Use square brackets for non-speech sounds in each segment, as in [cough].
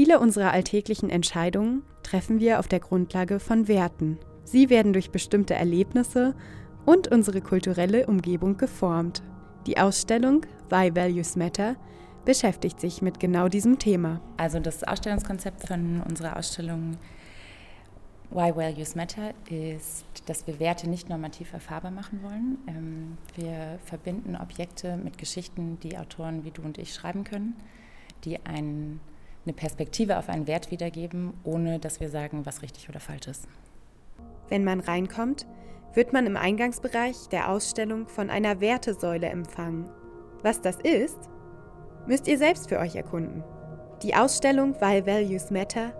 Viele unserer alltäglichen Entscheidungen treffen wir auf der Grundlage von Werten. Sie werden durch bestimmte Erlebnisse und unsere kulturelle Umgebung geformt. Die Ausstellung Why Values Matter beschäftigt sich mit genau diesem Thema. Also das Ausstellungskonzept von unserer Ausstellung Why Values Matter ist, dass wir Werte nicht normativ erfahrbar machen wollen. Ähm, wir verbinden Objekte mit Geschichten, die Autoren wie du und ich schreiben können, die einen, eine Perspektive auf einen Wert wiedergeben, ohne dass wir sagen, was richtig oder falsch ist. Wenn man reinkommt, wird man im Eingangsbereich der Ausstellung von einer Wertesäule empfangen. Was das ist, müsst ihr selbst für euch erkunden. Die Ausstellung Why Values Matter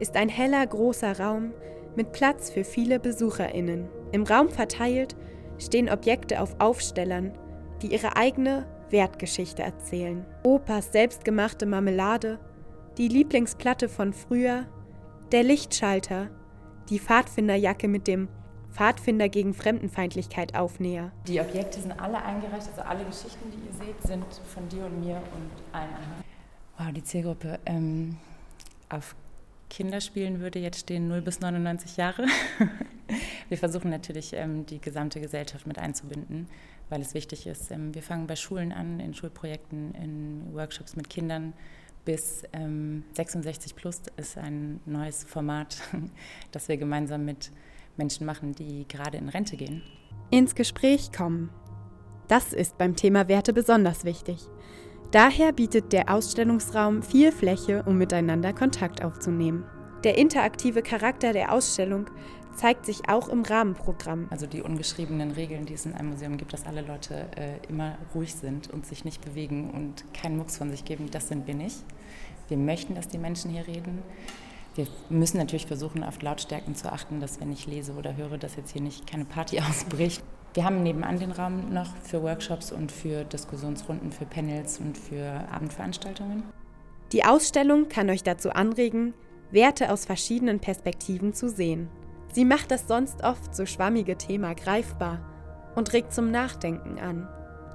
ist ein heller, großer Raum mit Platz für viele BesucherInnen. Im Raum verteilt stehen Objekte auf Aufstellern, die ihre eigene Wertgeschichte erzählen. Opas selbstgemachte Marmelade, die Lieblingsplatte von früher, der Lichtschalter, die Pfadfinderjacke mit dem Pfadfinder gegen Fremdenfeindlichkeit Aufnäher. Die Objekte sind alle eingereicht, also alle Geschichten, die ihr seht, sind von dir und mir und allen anderen. Wow, die Zielgruppe. Ähm, auf Kinderspielen würde jetzt stehen 0 bis 99 Jahre. [laughs] wir versuchen natürlich, ähm, die gesamte Gesellschaft mit einzubinden, weil es wichtig ist. Ähm, wir fangen bei Schulen an, in Schulprojekten, in Workshops mit Kindern. Bis ähm, 66 plus ist ein neues Format, [laughs] das wir gemeinsam mit Menschen machen, die gerade in Rente gehen. Ins Gespräch kommen. Das ist beim Thema Werte besonders wichtig. Daher bietet der Ausstellungsraum viel Fläche, um miteinander Kontakt aufzunehmen. Der interaktive Charakter der Ausstellung zeigt sich auch im Rahmenprogramm. Also die ungeschriebenen Regeln, die es in einem Museum gibt, dass alle Leute äh, immer ruhig sind und sich nicht bewegen und keinen Mucks von sich geben, das sind wir nicht. Wir möchten, dass die Menschen hier reden. Wir müssen natürlich versuchen, auf Lautstärken zu achten, dass wenn ich lese oder höre, dass jetzt hier nicht keine Party [laughs] ausbricht. Wir haben nebenan den Raum noch für Workshops und für Diskussionsrunden, für Panels und für Abendveranstaltungen. Die Ausstellung kann euch dazu anregen, Werte aus verschiedenen Perspektiven zu sehen. Sie macht das sonst oft so schwammige Thema greifbar und regt zum Nachdenken an.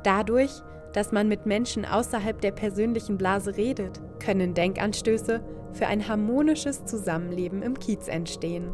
Dadurch, dass man mit Menschen außerhalb der persönlichen Blase redet, können Denkanstöße für ein harmonisches Zusammenleben im Kiez entstehen.